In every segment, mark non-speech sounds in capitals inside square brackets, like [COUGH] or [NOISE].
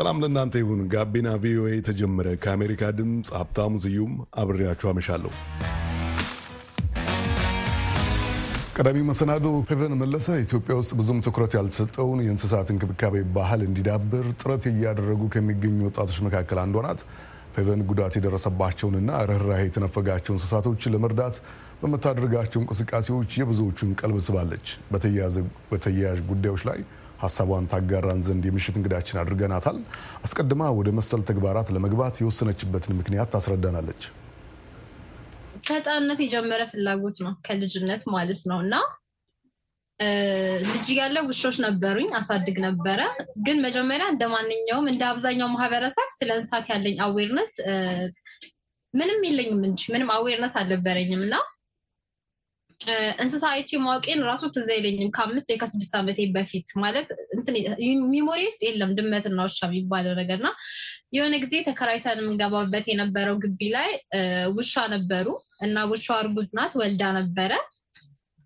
ሰላም ለእናንተ ይሁን። ጋቢና ቪኦኤ የተጀመረ ከአሜሪካ ድምፅ ሀብታሙ ስዩም አብሬያችሁ አመሻለሁ። ቀዳሚ መሰናዶ ፌቨን መለሰ ኢትዮጵያ ውስጥ ብዙም ትኩረት ያልተሰጠውን የእንስሳት እንክብካቤ ባህል እንዲዳብር ጥረት እያደረጉ ከሚገኙ ወጣቶች መካከል አንዷ ናት። ፌቨን ጉዳት የደረሰባቸውንና ርኅራኄ የተነፈጋቸው እንስሳቶችን ለመርዳት በምታደርጋቸው እንቅስቃሴዎች የብዙዎቹን ቀልብ ስባለች። በተያያዥ ጉዳዮች ላይ ሀሳቧን ታጋራን ዘንድ የምሽት እንግዳችን አድርገናታል። አስቀድማ ወደ መሰል ተግባራት ለመግባት የወሰነችበትን ምክንያት ታስረዳናለች። ከህፃንነት የጀመረ ፍላጎት ነው፣ ከልጅነት ማለት ነው እና ልጅ እያለሁ ውሾች ነበሩኝ፣ አሳድግ ነበረ። ግን መጀመሪያ እንደ ማንኛውም እንደ አብዛኛው ማህበረሰብ ስለ እንስሳት ያለኝ awareness ምንም የለኝም እንጂ ምንም awareness አልነበረኝም እና እንስሳ አይቼ ማወቄን ራሱ ትዝ አይለኝም። ከአምስት ከስድስት ዓመቴ በፊት ማለት memory ውስጥ የለም ድመትና ውሻ የሚባለው ነገር እና የሆነ ጊዜ ተከራይተን የምንገባበት የነበረው ግቢ ላይ ውሻ ነበሩ እና ውሻ እርጉዝ ናት ወልዳ ነበረ።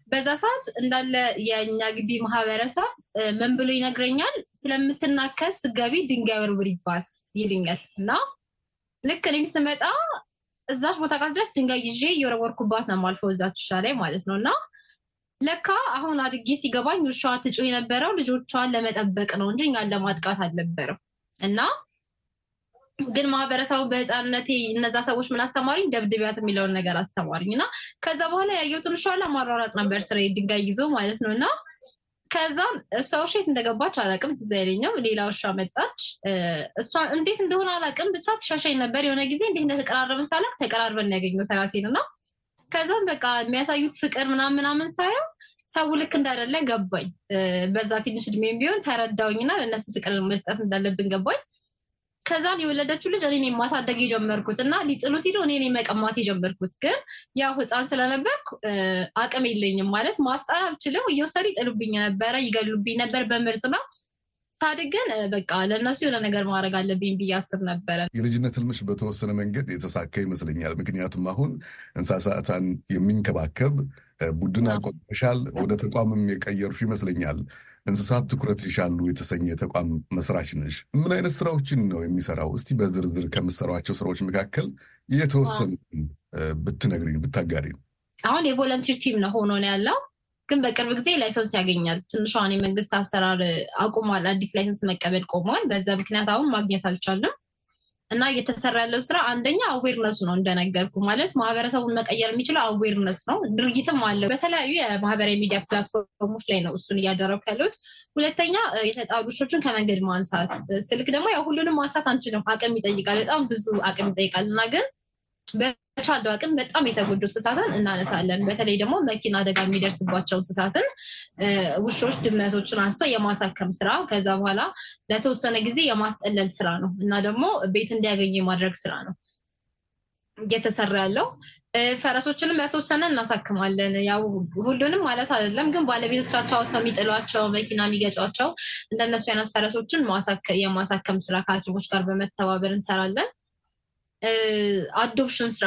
በዛ ሰዓት እንዳለ የእኛ ግቢ ማህበረሰብ ምን ብሎ ይነግረኛል? ስለምትናከስ ገቢ ድንጋይ ወርውሪባት ይልኛል እና ልክ እኔም ስመጣ እዛች ቦታ ጋር ድረስ ድንጋይ ይዤ እየወረወርኩባት ነው የማልፈው እዛች ውሻ ላይ ማለት ነው። እና ለካ አሁን አድጌ ሲገባኝ ውሻዋ ትጮህ የነበረው ልጆቿን ለመጠበቅ ነው እንጂ እኛን ለማጥቃት አልነበረም። እና ግን ማህበረሰቡ በህፃንነቴ እነዛ ሰዎች ምን አስተማሪኝ? ደብድቢያት የሚለውን ነገር አስተማሪኝ። እና ከዛ በኋላ ያየሁትን ውሻ ለማሯሯጥ ነበር ስራ ድንጋይ ይዞ ማለት ነው እና ከዛ እሷ ውሻ የት እንደገባች አላቅም፣ ትዝ አይለኝም። ሌላ ውሻ መጣች። እሷ እንዴት እንደሆነ አላቅም፣ ብቻ ትሻሻኝ ነበር። የሆነ ጊዜ እንዴት እንደተቀራረብን ሳላቅ ተቀራርበን ያገኘው ተራሴን እና ከዛም በቃ የሚያሳዩት ፍቅር ምናምን ምናምን ሳየው ሰው ልክ እንዳደለ ገባኝ። በዛ ትንሽ እድሜም ቢሆን ተረዳውኝና ለእነሱ ፍቅር መስጠት እንዳለብን ገባኝ። ከዛን የወለደችው ልጅ እኔ ማሳደግ የጀመርኩት እና ሊጥሉ ሲሉ እኔ መቀማት የጀመርኩት ግን ያው ህፃን ስለነበርኩ አቅም የለኝም ማለት ማስጣል አልችልም። እየወሰዱ ይጥሉብኝ ነበረ፣ ይገሉብኝ ነበር በምርጥ ነው። ሳድግ ግን በቃ ለእነሱ የሆነ ነገር ማድረግ አለብኝ ብዬ አስብ ነበረ። የልጅነት ህልምሽ በተወሰነ መንገድ የተሳካ ይመስለኛል። ምክንያቱም አሁን እንስሳትን የሚንከባከብ ቡድን አቋቁመሻል፣ ወደ ተቋምም የቀየርሹ ይመስለኛል። እንስሳት ትኩረት ይሻሉ የተሰኘ ተቋም መስራች ነሽ። ምን አይነት ስራዎችን ነው የሚሰራው? እስቲ በዝርዝር ከምሰሯቸው ስራዎች መካከል የተወሰኑ ብትነግሪኝ ብታጋሪን። አሁን የቮለንቲር ቲም ነው ሆኖ ነው ያለው፣ ግን በቅርብ ጊዜ license ያገኛል። ትንሿን የመንግስት አሰራር አቁሟል። አዲስ license መቀበል ቆሟል። በዛ ምክንያት አሁን ማግኘት አልቻለም። እና እየተሰራ ያለው ስራ አንደኛ awareness ኡ ነው እንደነገርኩ ማለት ማህበረሰቡን መቀየር የሚችለው awareness ነው። ድርጊትም አለው። በተለያዩ የማህበራዊ ሚዲያ platform ኦች ላይ ነው እሱን እያደረጉ ያሉት። ሁለተኛ የተጣሉ ውሾችን ከመንገድ ማንሳት። ስልህ ደግሞ ያው ሁሉንም ማንሳት አንችልም፣ አቅም ይጠይቃል። በጣም ብዙ አቅም ይጠይቃል እና ግን በቻለው አቅም በጣም የተጎዱ እንስሳትን እናነሳለን። በተለይ ደግሞ መኪና አደጋ የሚደርስባቸው እንስሳትን ውሾች፣ ድመቶችን አንስቶ የማሳከም ስራ ከዛ በኋላ ለተወሰነ ጊዜ የማስጠለል ስራ ነው እና ደግሞ ቤት እንዲያገኙ የማድረግ ስራ ነው እየተሰራ ያለው። ፈረሶችንም በተወሰነ እናሳክማለን። ያው ሁሉንም ማለት አይደለም፣ ግን ባለቤቶቻቸው አውጥተው የሚጥሏቸው መኪና የሚገጯቸው እንደነሱ አይነት ፈረሶችን የማሳከም ስራ ከሐኪሞች ጋር በመተባበር እንሰራለን። አዶፕሽን ስራ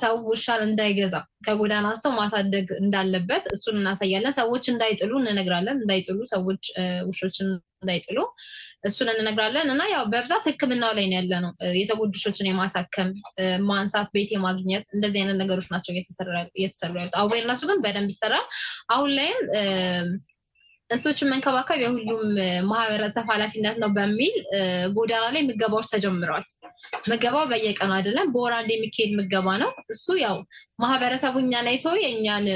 ሰው ውሻን እንዳይገዛ ከጎዳና አንስቶ ማሳደግ እንዳለበት እሱን እናሳያለን። ሰዎች እንዳይጥሉ እንነግራለን። እንዳይጥሉ ሰዎች ውሾችን እንዳይጥሉ እሱን እንነግራለን እና ያው በብዛት ሕክምናው ላይ ያለ ነው። የተጎዱ ውሾችን የማሳከም ማንሳት፣ ቤት የማግኘት እንደዚህ አይነት ነገሮች ናቸው እየተሰሩ ያሉት። አዌርነሱ ግን በደንብ ይሰራል። አሁን ላይም እንስሶችን መንከባከብ የሁሉም ማህበረሰብ ኃላፊነት ነው በሚል ጎዳና ላይ ምገባዎች ተጀምረዋል። ምገባው በየቀኑ አይደለም፣ በወር አንድ የሚካሄድ ምገባ ነው። እሱ ያው ማህበረሰቡ እኛን አይቶ የእኛን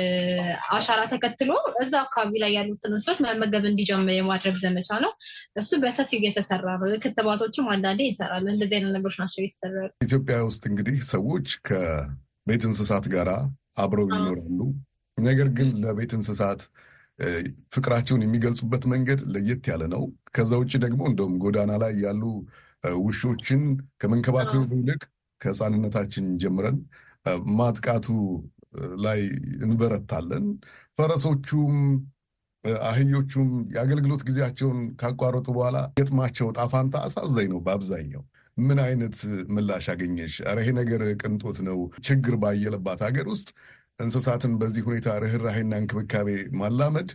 አሻራ ተከትሎ እዛ አካባቢ ላይ ያሉትን እንስሶች መመገብ እንዲጀምር የማድረግ ዘመቻ ነው። እሱ በሰፊው እየተሰራ ነው። ክትባቶችም አንዳንዴ ይሰራል። እንደዚህ አይነት ነገሮች ናቸው እየተሰራ ኢትዮጵያ ውስጥ እንግዲህ ሰዎች ከቤት እንስሳት ጋር አብረው ይኖራሉ። ነገር ግን ለቤት እንስሳት ፍቅራቸውን የሚገልጹበት መንገድ ለየት ያለ ነው። ከዛ ውጭ ደግሞ እንደውም ጎዳና ላይ ያሉ ውሾችን ከመንከባከቡ ይልቅ ከሕፃንነታችን ጀምረን ማጥቃቱ ላይ እንበረታለን። ፈረሶቹም አህዮቹም የአገልግሎት ጊዜያቸውን ካቋረጡ በኋላ ገጥማቸው ጣፋንታ አሳዛኝ ነው። በአብዛኛው ምን አይነት ምላሽ አገኘሽ? ኧረ ይሄ ነገር ቅንጦት ነው። ችግር ባየለባት ሀገር ውስጥ እንስሳትን በዚህ ሁኔታ ርኅራሄና እንክብካቤ ማላመድ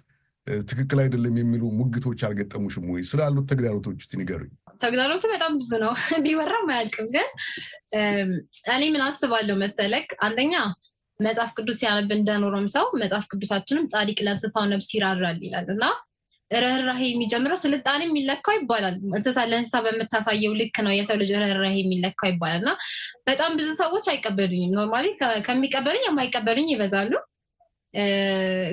ትክክል አይደለም የሚሉ ሙግቶች አልገጠሙሽም ወይ? ስላሉት ተግዳሮቶች እስቲ ንገሩኝ። ተግዳሮቱ በጣም ብዙ ነው፣ [LAUGHS] ቢወራም አያልቅም። ግን እኔ ምን አስባለሁ መሰለክ፣ አንደኛ መጽሐፍ ቅዱስ ሲያነብ እንደኖረም ሰው መጽሐፍ ቅዱሳችንም ጻድቅ ለእንስሳው ነፍስ ይራራል ይላል እና ርኅራሄ የሚጀምረው ስልጣኔ የሚለካው ይባላል። እንስሳ ለእንስሳ በምታሳየው ልክ ነው የሰው ልጅ ርኅራሄ የሚለካው ይባላል። እና በጣም ብዙ ሰዎች አይቀበሉኝም። normally ከሚቀበሉኝ የማይቀበሉኝ ይበዛሉ፣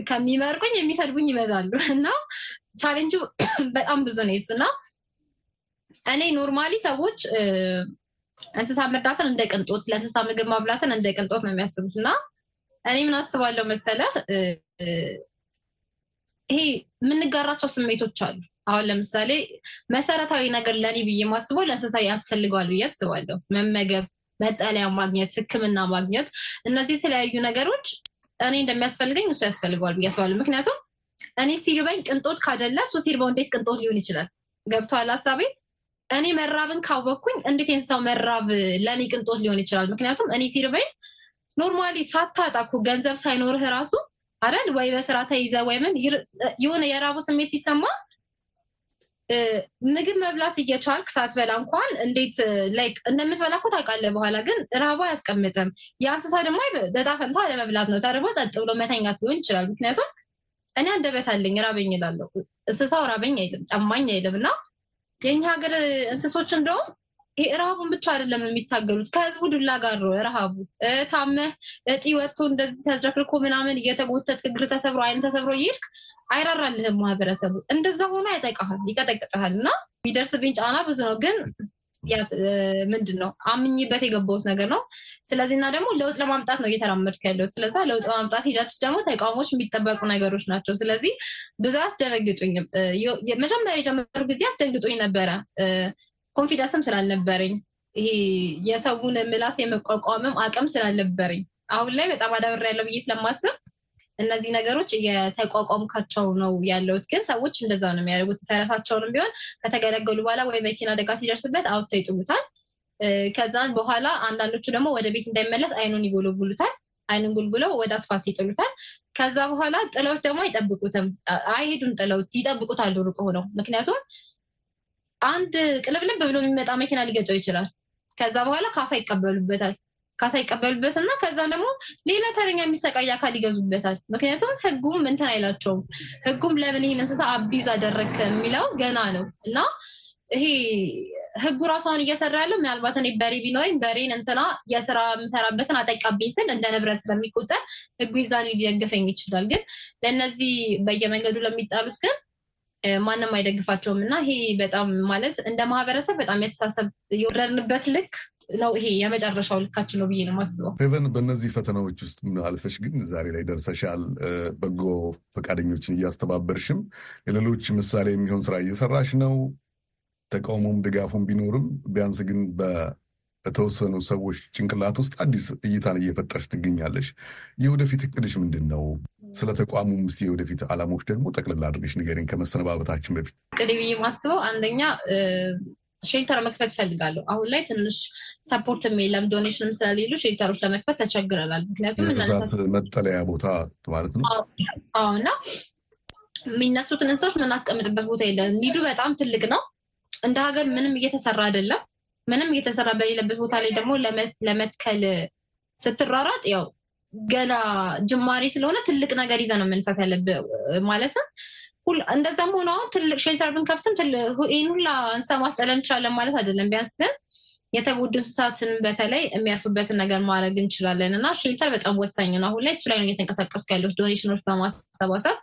ከሚመርቁኝ የሚሰድቡኝ ይበዛሉ። እና ቻሌንጁ በጣም ብዙ ነው የሱ። እና እኔ normally ሰዎች እንስሳ መርዳትን እንደ ቅንጦት፣ ለእንስሳ ምግብ ማብላትን እንደ ቅንጦት ነው የሚያስቡት። እና እኔ ምን አስባለሁ መሰለህ ይሄ የምንጋራቸው ስሜቶች አሉ። አሁን ለምሳሌ መሰረታዊ ነገር ለኔ ብዬ ማስበው ለእንስሳ ያስፈልገዋል ብዬ አስባለሁ። መመገብ፣ መጠለያ ማግኘት፣ ሕክምና ማግኘት፣ እነዚህ የተለያዩ ነገሮች እኔ እንደሚያስፈልገኝ እሱ ያስፈልገዋል ብዬ አስባለሁ። ምክንያቱም እኔ ሲርበኝ ቅንጦት ካደለ እሱ ሲርበው እንዴት ቅንጦት ሊሆን ይችላል? ገብቶሃል ሀሳቤ? እኔ መራብን ካወቅኩኝ እንዴት የእንስሳው መራብ ለእኔ ቅንጦት ሊሆን ይችላል? ምክንያቱም እኔ ሲርበኝ normally ሳታጣ እኮ ገንዘብ ሳይኖርህ ራሱ አይደል ወይ በስራ ተይዘ ወይ ምን የሆነ የራቡ ስሜት ሲሰማ ምግብ መብላት እየቻልክ ሳትበላ እንኳን እንዴት like እንደምትበላ እኮ ታውቃለህ። በኋላ ግን ራቡ አያስቀምጥም። የእንስሳ ደግሞ ዕጣ ፈንታ ለመብላት ነው። ተርቦ ጸጥ ብሎ መተኛት ሊሆን ይችላል። ምክንያቱም እኔ አንደበት አለኝ ራበኝ እላለሁ። እንስሳው ራበኝ አይልም፣ ጠማኝ አይልም። እና የኛ ሀገር እንስሶች እንደውም ይሄ ረሃቡን ብቻ አይደለም የሚታገሉት ከህዝቡ ዱላ ጋር ነው ረሃቡ። ታመህ እጢ ወጥቶ እንደዚህ ተዝረክርኮ ምናምን እየተጎተት እግር ተሰብሮ አይን ተሰብሮ እየሄድክ አይራራልህም ማህበረሰቡ። እንደዛ ሆኖ ያጠቃሃል፣ ይቀጠቅጠሃል። እና የሚደርስብኝ ጫና ብዙ ነው ግን ምንድን ነው አምኝበት የገባሁት ነገር ነው። ስለዚህ እና ደግሞ ለውጥ ለማምጣት ነው እየተራመድኩ ያለሁት። ስለዛ ለውጥ ለማምጣት ሂደት ደግሞ ተቃውሞች የሚጠበቁ ነገሮች ናቸው። ስለዚህ ብዙ አያስደነግጡኝም። መጀመሪያ የጀመሩ ጊዜ አስደንግጡኝ ነበረ ኮንፊደንስም ስላልነበረኝ ይሄ የሰውን ምላስ የመቋቋምም አቅም ስላልነበረኝ አሁን ላይ በጣም አዳብሬ ያለው ብዬ ስለማስብ እነዚህ ነገሮች የተቋቋምካቸው ነው ያለሁት። ግን ሰዎች እንደዛ ነው የሚያደርጉት። ፈረሳቸውንም ቢሆን ከተገለገሉ በኋላ ወይ መኪና አደጋ ሲደርስበት አውጥተው ይጥሉታል። ከዛን በኋላ አንዳንዶቹ ደግሞ ወደ ቤት እንዳይመለስ አይኑን ይጎለጉሉታል። አይኑን ጉልጉለው ወደ አስፋልት ይጥሉታል። ከዛ በኋላ ጥለውት ደግሞ አይጠብቁትም፣ አይሄዱም። ጥለውት ይጠብቁታል ሩቅ ሆነው ምክንያቱም አንድ ቅልብልብ ብሎ የሚመጣ መኪና ሊገጨው ይችላል። ከዛ በኋላ ካሳ ይቀበሉበታል። ካሳ ይቀበሉበት እና ከዛ ደግሞ ሌላ ተረኛ የሚሰቃይ አካል ይገዙበታል። ምክንያቱም ሕጉም እንትን አይላቸውም። ሕጉም ለምን ይህን እንስሳ አቢዝ አደረግክ የሚለው ገና ነው እና ይሄ ሕጉ ራሷን እየሰራ ያለው ምናልባት እኔ በሬ ቢኖረኝ በሬን እንትና የስራ የምሰራበትን አጠቃብኝ ስል እንደ ንብረት ስለሚቆጠር ሕጉ ይዛን ሊደግፈኝ ይችላል። ግን ለእነዚህ በየመንገዱ ለሚጣሉት ግን ማንም አይደግፋቸውም እና ይሄ በጣም ማለት እንደ ማህበረሰብ በጣም የተሳሰብ የወረድንበት ልክ ነው። ይሄ የመጨረሻው ልካችን ነው ብዬ ነው የማስበው። ፌቨን፣ በእነዚህ ፈተናዎች ውስጥ አልፈሽ ግን ዛሬ ላይ ደርሰሻል። በጎ ፈቃደኞችን እያስተባበርሽም የሌሎች ምሳሌ የሚሆን ስራ እየሰራሽ ነው። ተቃውሞም ድጋፉም ቢኖርም ቢያንስ ግን በተወሰኑ ሰዎች ጭንቅላት ውስጥ አዲስ እይታን እየፈጠርሽ ትገኛለሽ። የወደፊት እቅድሽ ምንድን ነው? ስለ ተቋሙ ምስ የወደፊት ዓላማዎች ደግሞ ጠቅልላ አድርገሽ ንገሪኝ ከመሰነባበታችን በፊት። እቅድ ብዬ ማስበው አንደኛ shelter መክፈት እፈልጋለሁ። አሁን ላይ ትንሽ support ም የለም donation ም ስለሌሉ shelter ኦች ለመክፈት ተቸግረናል። ምክንያቱም መጠለያ ቦታ ማለት ነው። እና የሚነሱትን እንስሳዎች የምናስቀምጥበት ቦታ የለም። need ኡ በጣም ትልቅ ነው። እንደ ሀገር ምንም እየተሰራ አይደለም። ምንም እየተሰራ በሌለበት ቦታ ላይ ደግሞ ለመትከል ስትሯሯጥ ያው ገና ጅማሬ ስለሆነ ትልቅ ነገር ይዘ ነው መነሳት ያለብህ ማለት ነው። እንደዛም ሆኖ አሁን ትልቅ shelter ብንከፍትም ይህን ሁላ እንስሳ ማስጠለል እንችላለን ማለት አይደለም። ቢያንስ ግን የተጎዱ እንስሳትን በተለይ የሚያርፉበትን ነገር ማድረግ እንችላለን እና shelter በጣም ወሳኝ ነው። አሁን ላይ እሱ ላይ ነው እየተንቀሳቀስኩ ያለሁት donation ኦች በማሰባሰብ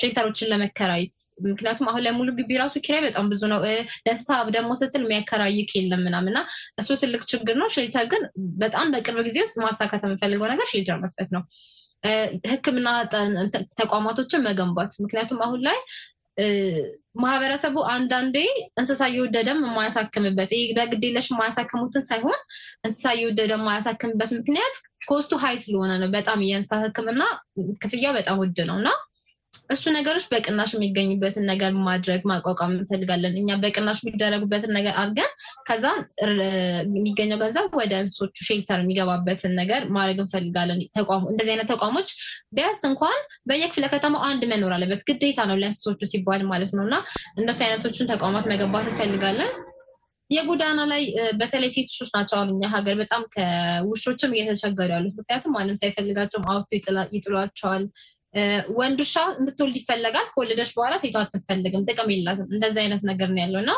shelter ኦችን ለመከራየት። ምክንያቱም አሁን ላይ ሙሉ ግቢ ራሱ ኪራይ በጣም ብዙ ነው። ለእንስሳ ደግሞ ስትል የሚያከራይክ የለም ምናምን እና እሱ ትልቅ ችግር ነው። shelter ግን በጣም በቅርብ ጊዜ ውስጥ ማሳካት የምፈልገው ነገር shelter መክፈት ነው። ሕክምና ተቋማቶችን መገንባት ምክንያቱም አሁን ላይ ማህበረሰቡ አንዳንዴ እንስሳ እየወደደም የማያሳክምበት በግዴለሽ የማያሳክሙትን ሳይሆን እንስሳ እየወደደ የማያሳክምበት ምክንያት cost ኡ high ስለሆነ ነው። በጣም የእንስሳ ሕክምና ክፍያው በጣም ውድ ነው እና እሱ ነገሮች በቅናሽ የሚገኙበትን ነገር ማድረግ ማቋቋም እንፈልጋለን። እኛ በቅናሽ የሚደረጉበትን ነገር አድርገን ከዛ የሚገኘው ገንዘብ ወደ እንስሶቹ ሼልተር የሚገባበትን ነገር ማድረግ እንፈልጋለን። ተቋሙ እንደዚህ አይነት ተቋሞች ቢያንስ እንኳን በየክፍለ ከተማው አንድ መኖር አለበት፣ ግዴታ ነው ለእንስሶቹ ሲባል ማለት ነው እና እንደሱ አይነቶቹን ተቋማት መገንባት እንፈልጋለን። የጎዳና ላይ በተለይ ሴት ውሾች ናቸው አሉ እኛ ሀገር በጣም ከውሾችም እየተቸገሩ ያሉት። ምክንያቱም ማንም ሳይፈልጋቸውም አውጥቶ ይጥሏቸዋል። ወንድ ውሻ እንድትወልድ ይፈለጋል። ከወለደች በኋላ ሴቷ አትፈልግም፣ ጥቅም የላትም። እንደዚህ አይነት ነገር ነው ያለው እና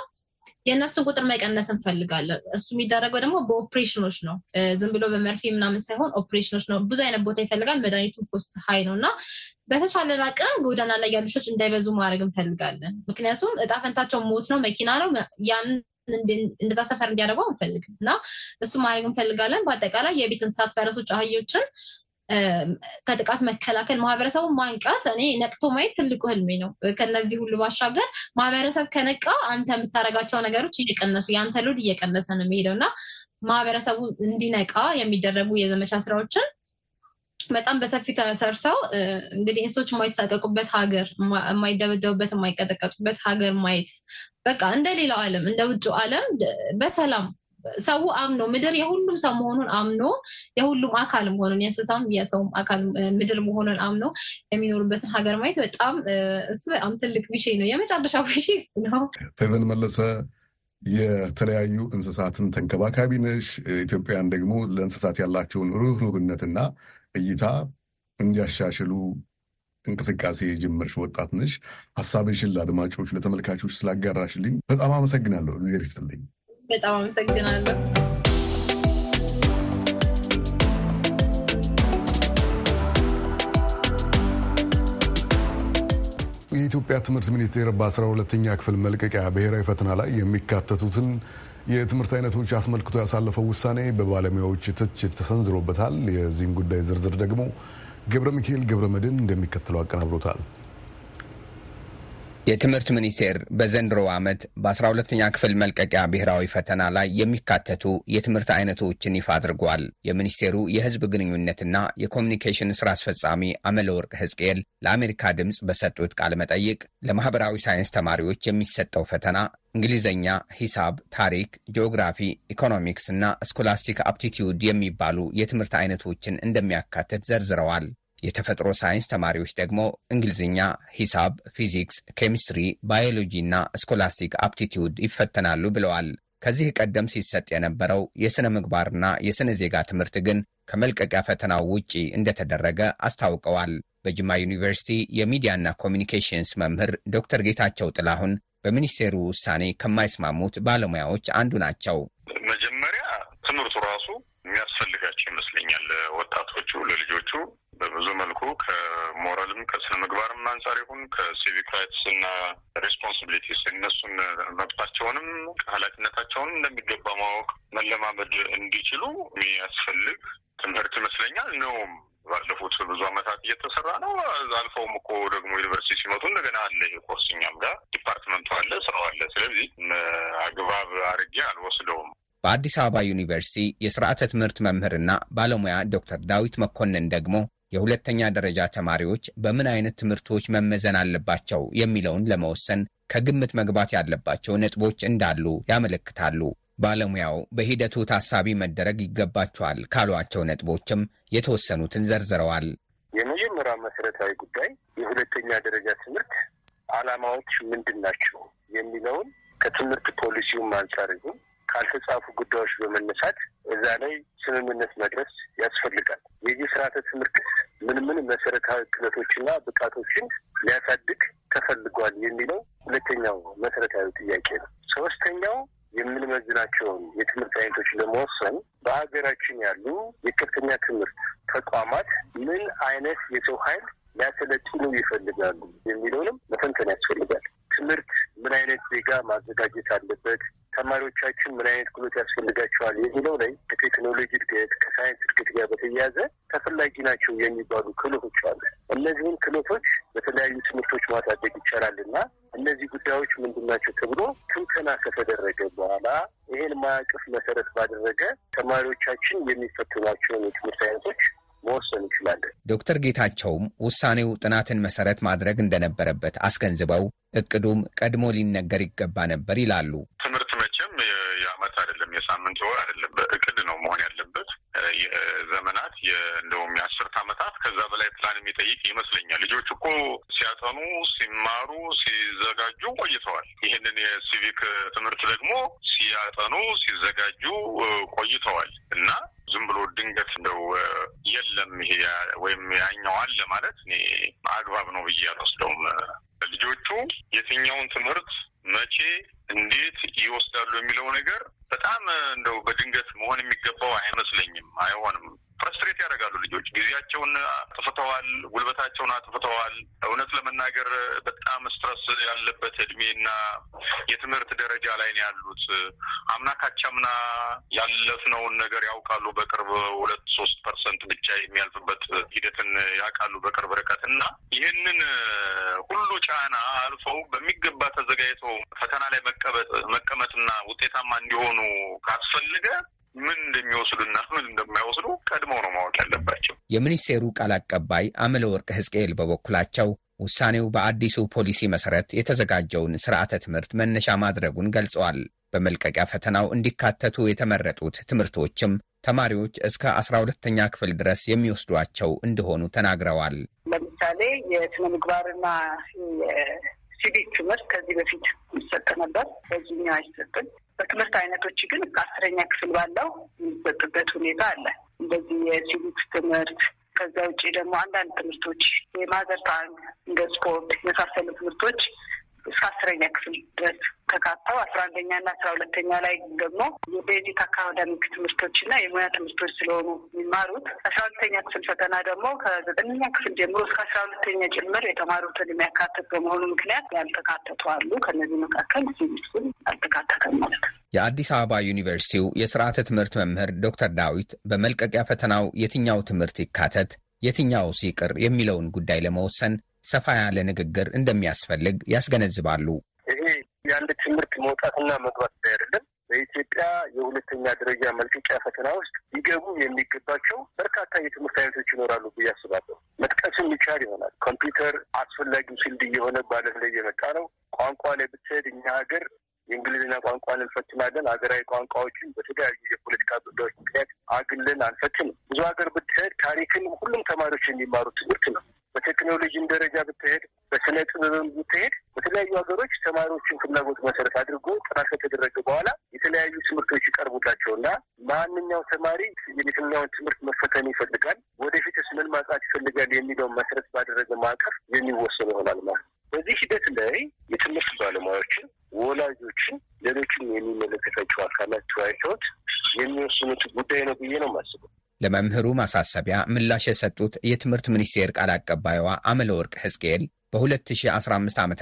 የእነሱን ቁጥር መቀነስ እንፈልጋለን። እሱ የሚደረገው ደግሞ በኦፕሬሽኖች ነው። ዝም ብሎ በመርፌ ምናምን ሳይሆን ኦፕሬሽኖች ነው። ብዙ አይነት ቦታ ይፈልጋል። መድኃኒቱ cost high ነው እና በተቻለን አቅም ጎዳና ላይ ያሉ ውሾች እንዳይበዙ ማድረግ እንፈልጋለን። ምክንያቱም እጣ ሞት ነው፣ መኪና ነው። ያን እንደዛ ሰፈር እንዲያደርገው አንፈልግም እና እሱ ማድረግ እንፈልጋለን። በአጠቃላይ የቤት እንስሳት ፈረሶች፣ አህዮችን ከጥቃት መከላከል ማህበረሰቡን ማንቃት እኔ ነቅቶ ማየት ትልቁ ህልሜ ነው። ከነዚህ ሁሉ ባሻገር ማህበረሰብ ከነቃ አንተ የምታደርጋቸው ነገሮች እየቀነሱ የአንተ ሎድ እየቀነሰ ነው የሚሄደው እና ማህበረሰቡ እንዲነቃ የሚደረጉ የዘመቻ ስራዎችን በጣም በሰፊው ተሰርተው እንግዲህ እንስሶች የማይሳቀቁበት ሀገር፣ የማይደበደቡበት፣ የማይቀጠቀጡበት ሀገር ማየት በቃ እንደ ሌላው ዓለም እንደ ውጭው ዓለም በሰላም ሰው አምኖ ምድር የሁሉም ሰው መሆኑን አምኖ የሁሉም አካል መሆኑን የእንስሳም የሰውም አካል ምድር መሆኑን አምኖ የሚኖሩበትን ሀገር ማየት በጣም እሱ በጣም ትልቅ vision ኤ ነው። የመጨረሻ vision ኤ እሱ ነው። ፌቨን መለሰ የተለያዩ እንስሳትን ተንከባካቢ ነሽ። ኢትዮጵያን ደግሞ ለእንስሳት ያላቸውን ርኅሩህነትና እይታ እንዲያሻሽሉ እንቅስቃሴ የጀመርሽ ወጣት ነሽ። ሀሳብሽን ለአድማጮች ለተመልካቾች ስላጋራሽልኝ በጣም አመሰግናለሁ። እግዚአብሔር ይስጥልኝ። በጣም አመሰግናለሁ። የኢትዮጵያ ትምህርት ሚኒስቴር በአስራ ሁለተኛ ክፍል መልቀቂያ ብሔራዊ ፈተና ላይ የሚካተቱትን የትምህርት አይነቶች አስመልክቶ ያሳለፈው ውሳኔ በባለሙያዎች ትችት ተሰንዝሮበታል። የዚህም ጉዳይ ዝርዝር ደግሞ ገብረ ሚካኤል ገብረ መድን እንደሚከተለው አቀናብሮታል። የትምህርት ሚኒስቴር በዘንድሮ ዓመት በ12ኛ ክፍል መልቀቂያ ብሔራዊ ፈተና ላይ የሚካተቱ የትምህርት አይነቶችን ይፋ አድርጓል። የሚኒስቴሩ የሕዝብ ግንኙነትና የኮሚኒኬሽን ስራ አስፈጻሚ አመለወርቅ ሕዝቅኤል ለአሜሪካ ድምፅ በሰጡት ቃለ መጠይቅ ለማኅበራዊ ሳይንስ ተማሪዎች የሚሰጠው ፈተና እንግሊዝኛ፣ ሂሳብ፣ ታሪክ፣ ጂኦግራፊ፣ ኢኮኖሚክስ እና scholastic aptitude የሚባሉ የትምህርት አይነቶችን እንደሚያካትት ዘርዝረዋል። የተፈጥሮ ሳይንስ ተማሪዎች ደግሞ እንግሊዝኛ፣ ሂሳብ፣ ፊዚክስ፣ ኬሚስትሪ፣ ባዮሎጂ እና scholastic aptitude ይፈተናሉ ብለዋል። ከዚህ ቀደም ሲሰጥ የነበረው የሥነ ምግባርና የሥነ ዜጋ ትምህርት ግን ከመልቀቂያ ፈተናው ውጪ እንደተደረገ አስታውቀዋል። በጅማ ዩኒቨርሲቲ የሚዲያና ኮሚኒኬሽንስ መምህር ዶክተር ጌታቸው ጥላሁን በሚኒስቴሩ ውሳኔ ከማይስማሙት ባለሙያዎች አንዱ ናቸው። መጀመሪያ ትምህርቱ ራሱ የሚያስፈልጋቸው ይመስለኛል። ወጣቶቹ ለልጆቹ በብዙ መልኩ ከሞራልም ከስነ ምግባርም አንጻር ይሁን ከ civic rights እና responsibilities እነሱን መብታቸውንም ኃላፊነታቸውንም እንደሚገባ ማወቅ መለማመድ እንዲችሉ የሚያስፈልግ ትምህርት ይመስለኛል ነውም ባለፉት ብዙ ዓመታት እየተሰራ ነው። አልፈውም እኮ ደግሞ ዩኒቨርሲቲ ሲመጡ እንደገና አለ ይሄ ኮርስ እኛም ጋር department ኡ አለ፣ ስራው አለ። ስለዚህ አግባብ አድርጌ አልወስደውም። በአዲስ አበባ ዩኒቨርሲቲ የስርዓተ ትምህርት መምህርና ባለሙያ ዶክተር ዳዊት መኮንን ደግሞ የሁለተኛ ደረጃ ተማሪዎች በምን አይነት ትምህርቶች መመዘን አለባቸው የሚለውን ለመወሰን ከግምት መግባት ያለባቸው ነጥቦች እንዳሉ ያመለክታሉ። ባለሙያው በሂደቱ ታሳቢ መደረግ ይገባቸዋል ካሏቸው ነጥቦችም የተወሰኑትን ዘርዝረዋል። የመጀመሪያው መሰረታዊ ጉዳይ የሁለተኛ ደረጃ ትምህርት ዓላማዎች ምንድን ናቸው የሚለውን ከትምህርት ፖሊሲውም አንጻር ይሁን ካልተጻፉ ጉዳዮች በመነሳት እዛ ላይ ስምምነት መድረስ ያስፈልጋል። የዚህ ስርዓተ ትምህርት ምን ምን መሰረታዊ ክለቶችና ብቃቶችን ሊያሳድግ ተፈልጓል የሚለው ሁለተኛው መሰረታዊ ጥያቄ ነው። ሶስተኛው የምንመዝናቸውን የትምህርት አይነቶች ለመወሰን በሀገራችን ያሉ የከፍተኛ ትምህርት ተቋማት ምን አይነት የሰው ኃይል ሊያሰለጥኑ ይፈልጋሉ የሚለውንም መተንተን ያስፈልጋል። ትምህርት ምን አይነት ዜጋ ማዘጋጀት አለበት፣ ተማሪዎቻችን ምን አይነት ክህሎት ያስፈልጋቸዋል የሚለው ላይ ከቴክኖሎጂ እድገት ከሳይንስ እድገት ጋር በተያያዘ ተፈላጊ ናቸው የሚባሉ ክህሎቶች አሉ። እነዚህን ክህሎቶች በተለያዩ ትምህርቶች ማሳደግ ይቻላል እና እነዚህ ጉዳዮች ምንድን ናቸው ተብሎ ትንተና ከተደረገ በኋላ ይሄን ማዕቀፍ መሰረት ባደረገ ተማሪዎቻችን የሚፈትኗቸውን የትምህርት አይነቶች መወሰን እንችላለን። ዶክተር ጌታቸውም ውሳኔው ጥናትን መሰረት ማድረግ እንደነበረበት አስገንዝበው እቅዱም ቀድሞ ሊነገር ይገባ ነበር ይላሉ። ትምህርት መቼም የዓመት አይደለም የሳምንት ወር አይደለም፣ በእቅድ ነው መሆን ያለበት። የዘመናት እንደውም የአስርት ዓመታት ከዛ በላይ ፕላን የሚጠይቅ ይመስለኛል። ልጆች እኮ ሲያጠኑ፣ ሲማሩ፣ ሲዘጋጁ ቆይተዋል። ይህንን የሲቪክ ትምህርት ደግሞ ሲያጠኑ፣ ሲዘጋጁ ቆይተዋል እና ዝም ብሎ ድንገት እንደው የለም ይሄ ወይም ያኛው አለ ማለት እኔ አግባብ ነው ብዬ አልወስደውም። ልጆቹ የትኛውን ትምህርት መቼ እንዴት ይወስዳሉ የሚለው ነገር በጣም እንደው በድንገት መሆን የሚገባው አይመስለኝም። አይሆንም። ፍረስትሬት ያደርጋሉ ልጆች። ጊዜያቸውን አጥፍተዋል፣ ጉልበታቸውን አጥፍተዋል። እውነት ለመናገር በጣም stress ያለበት እድሜና የትምህርት ደረጃ ላይ ነው ያሉት። አምና ካቻምና ያለፍነውን ነገር ያውቃሉ። በቅርብ ሁለት ሶስት percent ብቻ የሚያልፍበት ሂደትን ያውቃሉ በቅርብ ርቀት እና ይህንን ሁሉ ጫና አልፈው በሚገባ ተዘጋጅተው ፈተና ላይ መቀመጥና ውጤታማ እንዲሆኑ ካስፈለገ ምን እንደሚወስዱና ምን እንደማይወስዱ ቀድመው ነው ማወቅ ያለባቸው። የሚኒስቴሩ ቃል አቀባይ አምለ ወርቅ ህዝቅኤል በበኩላቸው ውሳኔው በአዲሱ ፖሊሲ መሰረት የተዘጋጀውን ስርዓተ ትምህርት መነሻ ማድረጉን ገልጸዋል። በመልቀቂያ ፈተናው እንዲካተቱ የተመረጡት ትምህርቶችም ተማሪዎች እስከ አስራ ሁለተኛ ክፍል ድረስ የሚወስዷቸው እንደሆኑ ተናግረዋል። ለምሳሌ የስነ ምግባርና የሲቪክ ትምህርት ከዚህ በፊት ይሰጥ ነበር። በዚህኛው አይሰጥም። በትምህርት አይነቶች ግን እስከ አስረኛ ክፍል ባለው የሚሰጥበት ሁኔታ አለ። እንደዚህ የሲቪክስ ትምህርት ከዛ ውጭ ደግሞ አንዳንድ ትምህርቶች የ mother tongue እንደ ስፖርት የመሳሰሉ ትምህርቶች እስከ አስረኛ ክፍል ድረስ ተካተው አስራ አንደኛ እና አስራ ሁለተኛ ላይ ደግሞ የ basic academic ትምህርቶች እና የሙያ ትምህርቶች ስለሆኑ የሚማሩት አስራ ሁለተኛ ክፍል ፈተና ደግሞ ከዘጠነኛ ክፍል ጀምሮ እስከ አስራ ሁለተኛ ጭምር የተማሩትን የሚያካትት በመሆኑ ምክንያት ያልተካተቱ አሉ። ከነዚህ መካከል ሲቪክስን አልተካተተም ማለት ነው። የአዲስ አበባ ዩኒቨርሲቲው የስርዓተ ትምህርት መምህር ዶክተር ዳዊት በመልቀቂያ ፈተናው የትኛው ትምህርት ይካተት የትኛው ይቅር የሚለውን ጉዳይ ለመወሰን ሰፋ ያለ ንግግር እንደሚያስፈልግ ያስገነዝባሉ። ይሄ የአንድ ትምህርት መውጣትና መግባት ላይ አይደለም። በኢትዮጵያ የሁለተኛ ደረጃ መልቀቂያ ፈተና ውስጥ ሊገቡ የሚገባቸው በርካታ የትምህርት አይነቶች ይኖራሉ ብዬ አስባለሁ። መጥቀስም ይቻል ይሆናል። ኮምፒውተር አስፈላጊው field እየሆነ በዓለም ላይ እየመጣ ነው። ቋንቋ ላይ ብትሄድ እኛ ሀገር የእንግሊዝኛ ቋንቋን እንፈትናለን። ሀገራዊ ቋንቋዎችን በተለያዩ የፖለቲካ ጉዳዮች ምክንያት አግልን አንፈትንም። ብዙ ሀገር ብትሄድ ታሪክን ሁሉም ተማሪዎች የሚማሩ ትምህርት ነው። በቴክኖሎጂም ደረጃ ብትሄድ፣ በስነ ጥበብም ብትሄድ በተለያዩ ሀገሮች ተማሪዎችን ፍላጎት መሰረት አድርጎ ጥናት ከተደረገ በኋላ የተለያዩ ትምህርቶች ይቀርቡላቸው እና ማንኛው ተማሪ የትኛውን ትምህርት መፈተን ይፈልጋል፣ ወደፊትስ ምን ማጥናት ይፈልጋል የሚለውን መሰረት ባደረገ ማዕቀፍ የሚወሰን ይሆናል ማለት ነው። በዚህ ሂደት ላይ የትምህርት ባለሙያዎችን፣ ወላጆችን፣ ሌሎችም የሚመለከታቸው አካላት ተወያይተውት የሚወስኑት ጉዳይ ነው ብዬ ነው የማስበው። ለመምህሩ ማሳሰቢያ ምላሽ የሰጡት የትምህርት ሚኒስቴር ቃል አቀባይዋ አመለወርቅ ሕዝቅኤል በ2015 ዓ ም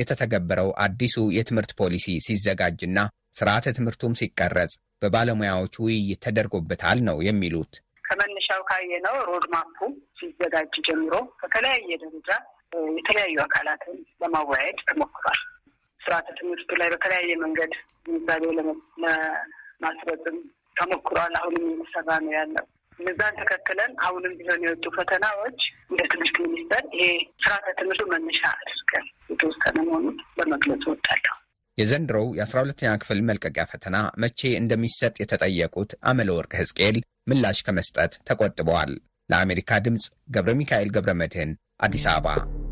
የተተገበረው አዲሱ የትምህርት ፖሊሲ ሲዘጋጅና ስርዓተ ትምህርቱም ሲቀረጽ በባለሙያዎች ውይይት ተደርጎበታል ነው የሚሉት። ከመነሻው ካየነው ሮድማፑ ሲዘጋጅ ጀምሮ በተለያየ ደረጃ የተለያዩ አካላትን ለማወያየት ተሞክሯል። ስርዓተ ትምህርቱ ላይ በተለያየ መንገድ ግንዛቤ ለማስረጽም ተሞክሯል። አሁንም እየተሰራ ነው ያለው። እነዛን ተከትለን አሁንም ቢሆን የወጡ ፈተናዎች እንደ ትምህርት ሚኒስቴር ይሄ ስርዓተ ትምህርቱ መነሻ አድርገን የተወሰነ መሆኑን ለመግለጽ እወዳለሁ። የዘንድሮው የአስራ ሁለተኛ ክፍል መልቀቂያ ፈተና መቼ እንደሚሰጥ የተጠየቁት አመለወርቅ ሕዝቅኤል ምላሽ ከመስጠት ተቆጥበዋል። ለአሜሪካ ድምፅ ገብረ ሚካኤል ገብረ መድህን አዲስ አበባ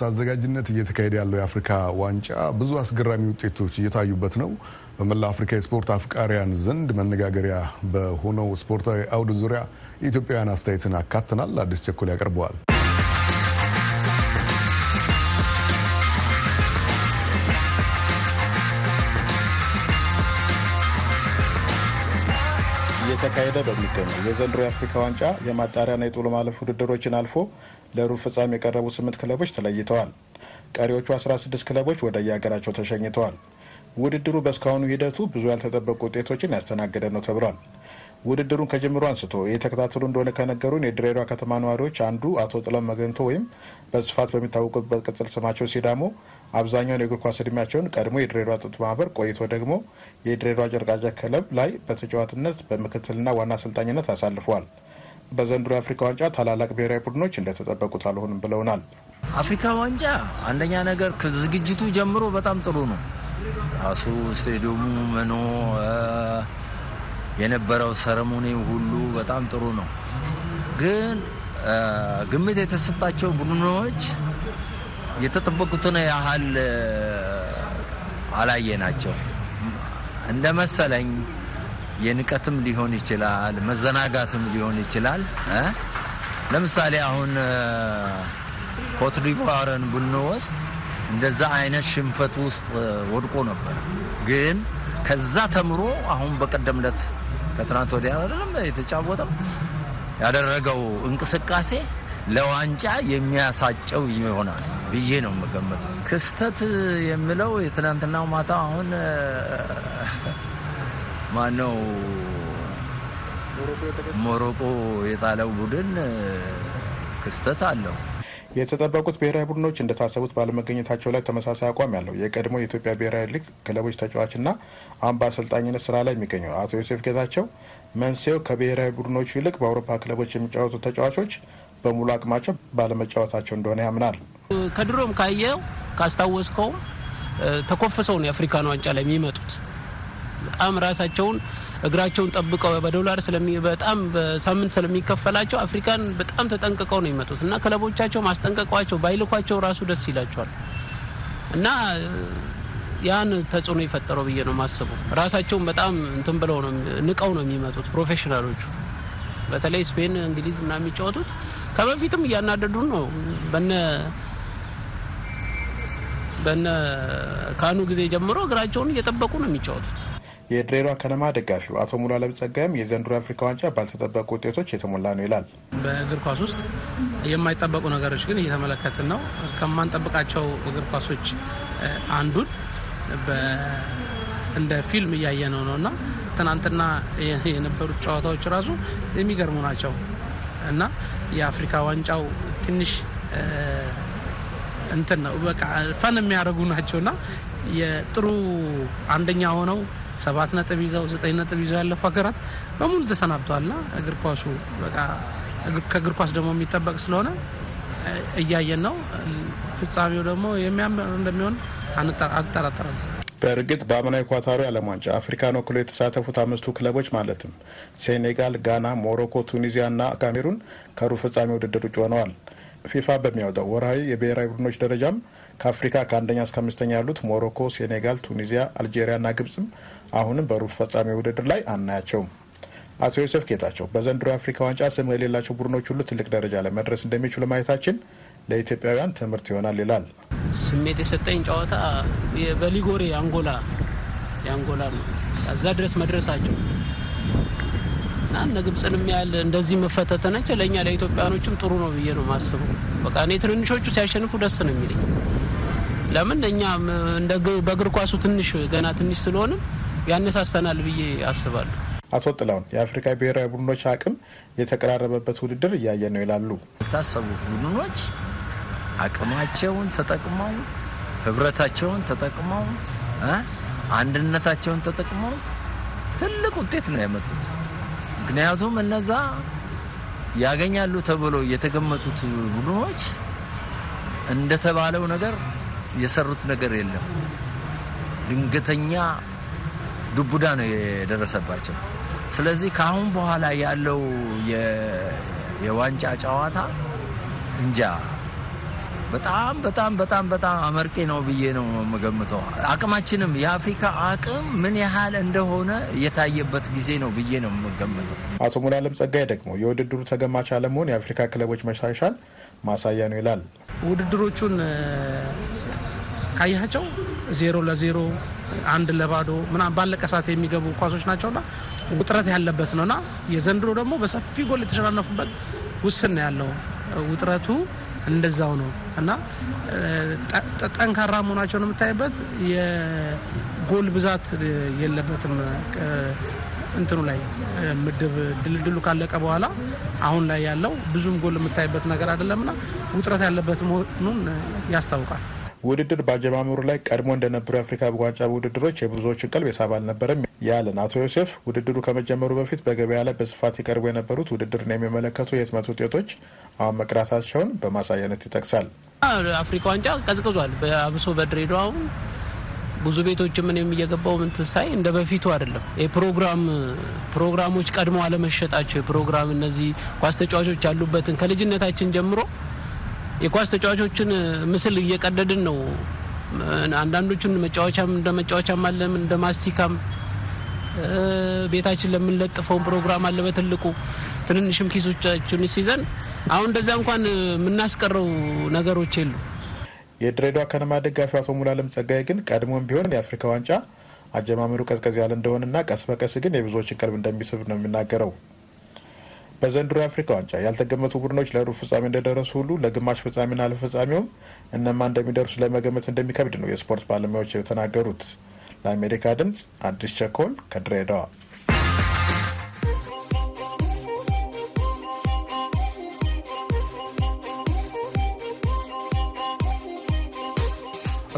ኮስት አዘጋጅነት እየተካሄደ ያለው የአፍሪካ ዋንጫ ብዙ አስገራሚ ውጤቶች እየታዩበት ነው። በመላ አፍሪካ የስፖርት አፍቃሪያን ዘንድ መነጋገሪያ በሆነው ስፖርታዊ አውድ ዙሪያ የኢትዮጵያውያን አስተያየትን አካተናል። አዲስ ቸኮል ያቀርበዋል። እየተካሄደ በሚገኘው የዘንድሮ የአፍሪካ ዋንጫ የማጣሪያና የጥሎ ማለፍ ውድድሮችን አልፎ ለሩብ ፍጻሜ የቀረቡ ስምንት ክለቦች ተለይተዋል። ቀሪዎቹ 16 ክለቦች ወደ የሀገራቸው ተሸኝተዋል። ውድድሩ በእስካሁኑ ሂደቱ ብዙ ያልተጠበቁ ውጤቶችን ያስተናገደ ነው ተብሏል። ውድድሩን ከጅምሩ አንስቶ የተከታተሉ እንደሆነ ከነገሩን የድሬዳዋ ከተማ ነዋሪዎች አንዱ አቶ ጥለም መገንቶ ወይም በስፋት በሚታወቁበት ቅጽል ስማቸው ሲዳሞ አብዛኛውን የእግር ኳስ እድሜያቸውን ቀድሞ የድሬዳዋ ጥጥ ማህበር ቆይቶ ደግሞ የድሬዳዋ ጨርቃጨርቅ ክለብ ላይ በተጫዋትነት በምክትልና ዋና አሰልጣኝነት አሳልፈዋል። በዘንድሮ የአፍሪካ ዋንጫ ታላላቅ ብሔራዊ ቡድኖች እንደተጠበቁት አልሆንም ብለውናል። አፍሪካ ዋንጫ አንደኛ ነገር ከዝግጅቱ ጀምሮ በጣም ጥሩ ነው። ራሱ ስቴዲየሙ ምኖ የነበረው ሰረሞኒ ሁሉ በጣም ጥሩ ነው። ግን ግምት የተሰጣቸው ቡድኖች የተጠበቁትን ያህል አላየ ናቸው እንደ መሰለኝ። የንቀትም ሊሆን ይችላል፣ መዘናጋትም ሊሆን ይችላል። ለምሳሌ አሁን ኮትዲቫርን ብንወስድ እንደዛ አይነት ሽንፈት ውስጥ ወድቆ ነበር። ግን ከዛ ተምሮ አሁን በቀደም ዕለት ከትናንት ወዲያ አይደለም የተጫወተው ያደረገው እንቅስቃሴ ለዋንጫ የሚያሳጨው ይሆናል ብዬ ነው የምገምተው። ክስተት የምለው የትናንትናው ማታ አሁን ማነው ሞሮቆ የጣለው ቡድን ክስተት አለው። የተጠበቁት ብሔራዊ ቡድኖች እንደታሰቡት ባለመገኘታቸው ላይ ተመሳሳይ አቋም ያለው የቀድሞ የኢትዮጵያ ብሔራዊ ሊግ ክለቦች ተጫዋችና አሁን በአሰልጣኝነት ስራ ላይ የሚገኘው አቶ ዮሴፍ ጌታቸው መንስኤው ከብሔራዊ ቡድኖቹ ይልቅ በአውሮፓ ክለቦች የሚጫወቱ ተጫዋቾች በሙሉ አቅማቸው ባለመጫወታቸው እንደሆነ ያምናል። ከድሮም ካየው ካስታወስከውም ተኮፍሰው ነው የአፍሪካን ዋንጫ ላይ የሚመጡት። በጣም ራሳቸውን እግራቸውን ጠብቀው በዶላር በጣም በሳምንት ስለሚከፈላቸው አፍሪካን በጣም ተጠንቅቀው ነው የሚመጡት እና ክለቦቻቸው ማስጠንቀቋቸው ባይልኳቸው ራሱ ደስ ይላቸዋል እና ያን ተጽዕኖ የፈጠረው ብዬ ነው ማስበው። ራሳቸውን በጣም እንትን ብለው ነው ንቀው ነው የሚመጡት ፕሮፌሽናሎቹ። በተለይ ስፔን፣ እንግሊዝ ምናምን የሚጫወቱት ከበፊትም እያናደዱ ነው። በነ በነ ካኑ ጊዜ ጀምሮ እግራቸውን እየጠበቁ ነው የሚጫወቱት። የድሬዳዋ ከነማ ደጋፊው አቶ ሙሉ አለም ጸጋይም የዘንድሮ የአፍሪካ ዋንጫ ባልተጠበቁ ውጤቶች የተሞላ ነው ይላል። በእግር ኳስ ውስጥ የማይጠበቁ ነገሮች ግን እየተመለከትን ነው። ከማንጠብቃቸው እግር ኳሶች አንዱን እንደ ፊልም እያየነው ነው እና ትናንትና የነበሩት ጨዋታዎች ራሱ የሚገርሙ ናቸው እና የአፍሪካ ዋንጫው ትንሽ እንትን ነው በቃ ፈን የሚያደርጉ ናቸው እና የጥሩ አንደኛ ሆነው ሰባት ነጥብ ይዘው ዘጠኝ ነጥብ ይዘው ያለፉ ሀገራት በሙሉ ተሰናብተዋልና እግር ኳሱ በቃ ከእግር ኳስ ደግሞ የሚጠበቅ ስለሆነ እያየን ነው። ፍጻሜው ደግሞ የሚያምር እንደሚሆን አልጠራጠርም። በእርግጥ በአምናው ኳታሩ የዓለም ዋንጫ አፍሪካን ወክሎ የተሳተፉት አምስቱ ክለቦች ማለትም ሴኔጋል፣ ጋና፣ ሞሮኮ፣ ቱኒዚያ እና ካሜሩን ከሩብ ፍጻሜ ውድድር ውጭ ሆነዋል። ፊፋ በሚያወጣው ወርሃዊ የብሔራዊ ቡድኖች ደረጃም ከአፍሪካ ከአንደኛ እስከ አምስተኛ ያሉት ሞሮኮ፣ ሴኔጋል፣ ቱኒዚያ፣ አልጄሪያ እና ግብጽም አሁንም በሩብ ፍጻሜ ውድድር ላይ አናያቸውም። አቶ ዮሴፍ ጌታቸው በዘንድሮ የአፍሪካ ዋንጫ ስም የሌላቸው ቡድኖች ሁሉ ትልቅ ደረጃ ላይ መድረስ እንደሚችሉ ማየታችን ለኢትዮጵያውያን ትምህርት ይሆናል ይላል። ስሜት የሰጠኝ ጨዋታ በሊጎሬ አንጎላ የአንጎላ ነው። እዛ ድረስ መድረሳቸው እና እነ ግብፅንም ያህል እንደዚህ መፈተተነች ለእኛ ለኢትዮጵያኖችም ጥሩ ነው ብዬ ነው ማስበው። በቃ እኔ ትንንሾቹ ሲያሸንፉ ደስ ነው የሚለኝ። ለምን እኛ በእግር ኳሱ ትንሽ ገና ትንሽ ስለሆንም ያነሳሰናል ብዬ አስባለሁ። አቶ ጥላውን የአፍሪካ ብሔራዊ ቡድኖች አቅም የተቀራረበበት ውድድር እያየ ነው ይላሉ። የታሰቡት ቡድኖች አቅማቸውን ተጠቅመው ህብረታቸውን ተጠቅመው አንድነታቸውን ተጠቅመው ትልቅ ውጤት ነው ያመጡት። ምክንያቱም እነዛ ያገኛሉ ተብሎ የተገመቱት ቡድኖች እንደተባለው ነገር የሰሩት ነገር የለም። ድንገተኛ ዱቡዳ ነው የደረሰባቸው። ስለዚህ ከአሁን በኋላ ያለው የዋንጫ ጨዋታ እንጃ በጣም በጣም በጣም በጣም አመርቂ ነው ብዬ ነው የምገምተው። አቅማችንም የአፍሪካ አቅም ምን ያህል እንደሆነ የታየበት ጊዜ ነው ብዬ ነው የምገምተው። አቶ ሙሉዓለም ጸጋዬ ደግሞ የውድድሩ ተገማች አለመሆን የአፍሪካ ክለቦች መሻሻል ማሳያ ነው ይላል። ውድድሮቹን ካያቸው ዜሮ ለዜሮ አንድ ለባዶ ምናምን ባለቀ ሰዓት የሚገቡ ኳሶች ናቸውና ውጥረት ያለበት ነውና የዘንድሮ ደግሞ በሰፊ ጎል የተሸናነፉበት ውስን ነው ያለው ውጥረቱ እንደዛው ነው እና ጠንካራ መሆናቸውን የምታይበት የጎል ብዛት የለበትም። እንትኑ ላይ ምድብ ድልድሉ ካለቀ በኋላ አሁን ላይ ያለው ብዙም ጎል የምታይበት ነገር አይደለምና ውጥረት ያለበት መሆኑን ያስታውቃል። ውድድር በአጀማመሩ ላይ ቀድሞ እንደነበሩ የአፍሪካ ዋንጫ ውድድሮች የብዙዎችን ቀልብ የሳብ አልነበረም ያለን አቶ ዮሴፍ ውድድሩ ከመጀመሩ በፊት በገበያ ላይ በስፋት ይቀርቡ የነበሩት ውድድርን የሚመለከቱ የህትመት ውጤቶች አሁን መቅራታቸውን በማሳያነት ይጠቅሳል። አፍሪካ ዋንጫ ቀዝቅዟል። አብሶ በድሬዳዋ አሁን ብዙ ቤቶች ምን የሚየገባው ምን ትሳይ እንደ በፊቱ አይደለም። የፕሮግራም ፕሮግራሞች ቀድሞ አለመሸጣቸው የፕሮግራም እነዚህ ኳስ ተጫዋቾች ያሉበትን ከልጅነታችን ጀምሮ የኳስ ተጫዋቾችን ምስል እየቀደድን ነው። አንዳንዶቹን መጫወቻም እንደ መጫወቻም አለ እንደ ማስቲካም ቤታችን ለምንለጥፈውን ፕሮግራም አለ በትልቁ ትንንሽም ኪሶቻችን ሲይዘን አሁን እንደዚያ እንኳን የምናስቀረው ነገሮች የሉ። የድሬዳዋ ከነማ ደጋፊ አቶ ሙሉዓለም ጸጋዬ ግን ቀድሞም ቢሆን የአፍሪካ ዋንጫ አጀማመሩ ቀዝቀዝ ያለ እንደሆነና ቀስ በቀስ ግን የብዙዎችን ቀልብ እንደሚስብ ነው የሚናገረው። በዘንድሮ የአፍሪካ ዋንጫ ያልተገመቱ ቡድኖች ለሩብ ፍጻሜ እንደደረሱ ሁሉ ለግማሽ ፍጻሜና ለፍጻሜውም እነማ እንደሚደርሱ ለመገመት እንደሚከብድ ነው የስፖርት ባለሙያዎች የተናገሩት። ለአሜሪካ ድምጽ አዲስ ቸኮል ከድሬዳዋ።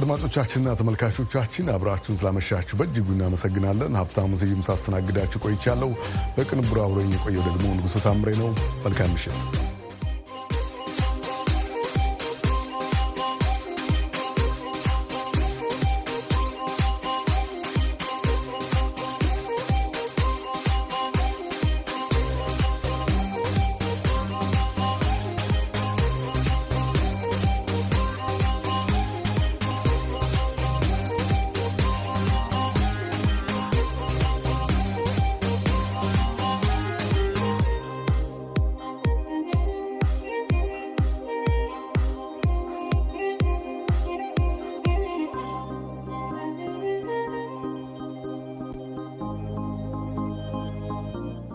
አድማጮቻችንና ተመልካቾቻችን አብራችሁን ስላመሻችሁ በእጅጉ እናመሰግናለን። ሀብታሙ ስዩም ሳስተናግዳችሁ ቆይቻለሁ። በቅንብሩ አብሮኝ የቆየው ደግሞ ንጉሱ ታምሬ ነው። መልካም ምሽት።